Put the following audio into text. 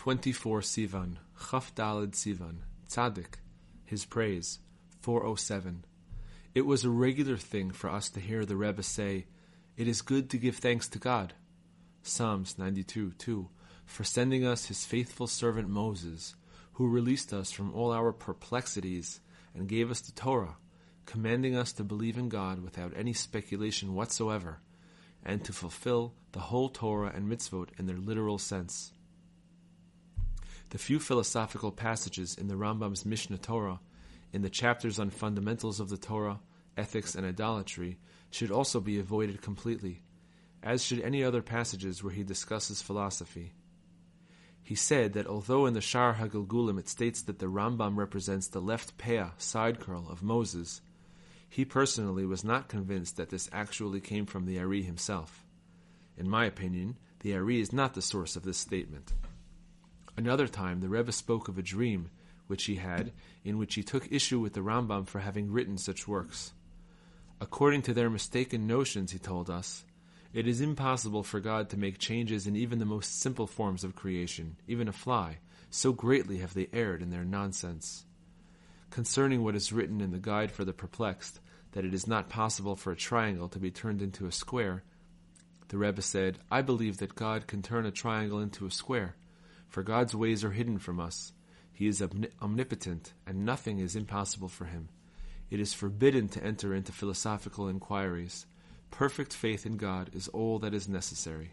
24 Sivan, Chaf Sivan, Tzaddik, his praise, 407. It was a regular thing for us to hear the Rebbe say, It is good to give thanks to God. Psalms 92 2. For sending us his faithful servant Moses, who released us from all our perplexities and gave us the Torah, commanding us to believe in God without any speculation whatsoever, and to fulfill the whole Torah and mitzvot in their literal sense. The few philosophical passages in the Rambam's Mishnah Torah in the chapters on fundamentals of the Torah, ethics, and idolatry should also be avoided completely, as should any other passages where he discusses philosophy. He said that although in the Shar HaGilgulim it states that the Rambam represents the left peah, side curl, of Moses, he personally was not convinced that this actually came from the Ari himself. In my opinion, the Ari is not the source of this statement. Another time, the Rebbe spoke of a dream which he had, in which he took issue with the Rambam for having written such works. According to their mistaken notions, he told us, it is impossible for God to make changes in even the most simple forms of creation, even a fly, so greatly have they erred in their nonsense. Concerning what is written in the Guide for the Perplexed, that it is not possible for a triangle to be turned into a square, the Rebbe said, I believe that God can turn a triangle into a square, for God's ways are hidden from us, he is omnipotent, and nothing is impossible for him. It is forbidden to enter into philosophical inquiries. Perfect faith in God is all that is necessary.